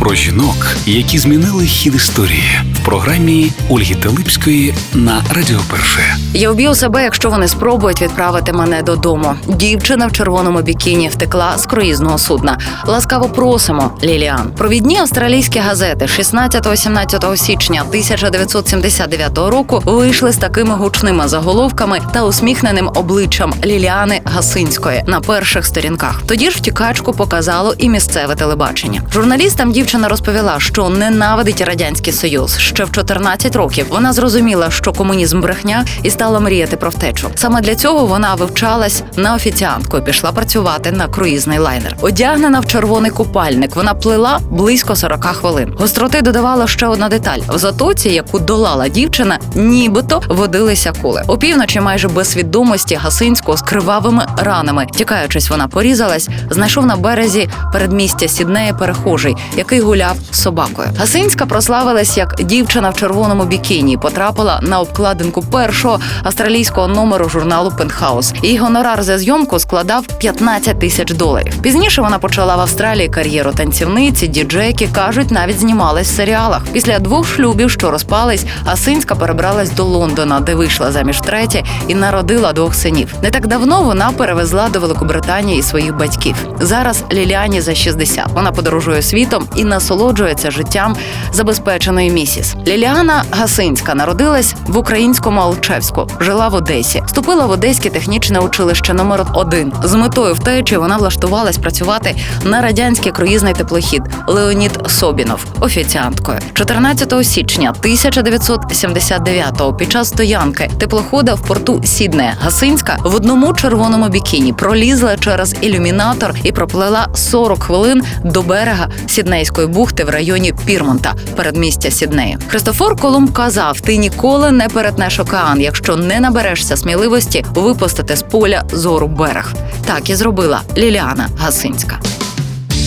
Про жінок, які змінили хід історії в програмі Ольги Телипської на Радіо Перше. Я вб'ю себе, якщо вони спробують відправити мене додому. Дівчина в червоному бікіні втекла з круїзного судна. Ласкаво просимо, Ліліан. Провідні австралійські газети 16-17 січня 1979 року вийшли з такими гучними заголовками та усміхненим обличчям Ліліани Гасинської на перших сторінках. Тоді ж втікачку показало і місцеве телебачення. Журналістам дівчина розповіла, що ненавидить радянський союз. Ще в 14 років вона зрозуміла, що комунізм брехня, і стала мріяти про втечу. Саме для цього вона вивчалась на офіціантку і пішла працювати на круїзний лайнер. Одягнена в червоний купальник, вона плила близько 40 хвилин. Гостроти додавала ще одна деталь: в затоці, яку долала дівчина, нібито водилися кули. Опівночі, майже без свідомості Гасинського з кривавими ранами. Тікаючись, вона порізалась, знайшов на березі передмістя Сіднея перехожий, який гуляв собакою. Гасинська прославилась як дівчина в червоному бікіні. Потрапила на обкладинку першого австралійського номеру журналу Пентхаус. Її гонорар за зйомку складав 15 тисяч доларів. Пізніше вона почала в Австралії кар'єру танцівниці, діджейки кажуть, навіть знімалась в серіалах. Після двох шлюбів, що розпались, Гасинська перебралась до Лондона, де вийшла заміж третє і народила двох синів. Не так давно вона перевезла до Великобританії своїх батьків. Зараз Ліліані за 60. Вона подорожує світом і насолоджується життям забезпеченої місіс. Ліліана Гасинська народилась в українському Алчевську, жила в Одесі, вступила в Одеське технічне училище номер 1 З метою втечі вона влаштувалась працювати на радянський круїзний теплохід Леонід Собінов офіціанткою. 14 січня 1979-го під час стоянки теплохода в порту Сідне Гасинська в одному червоному бікіні пролізла через ілюмінатор і проплила 40 хвилин до берега Сіднейської бухти в районі Пірмонта, передмістя Сіднею. Христофор Колумб казав: ти ніколи не перетнеш океан, якщо не наберешся сміливості випустити з поля зору берег. Так і зробила Ліліана Гасинська.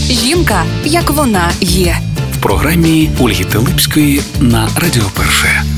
Жінка, як вона є. В програмі Ольги Телипської на Радіо Перше.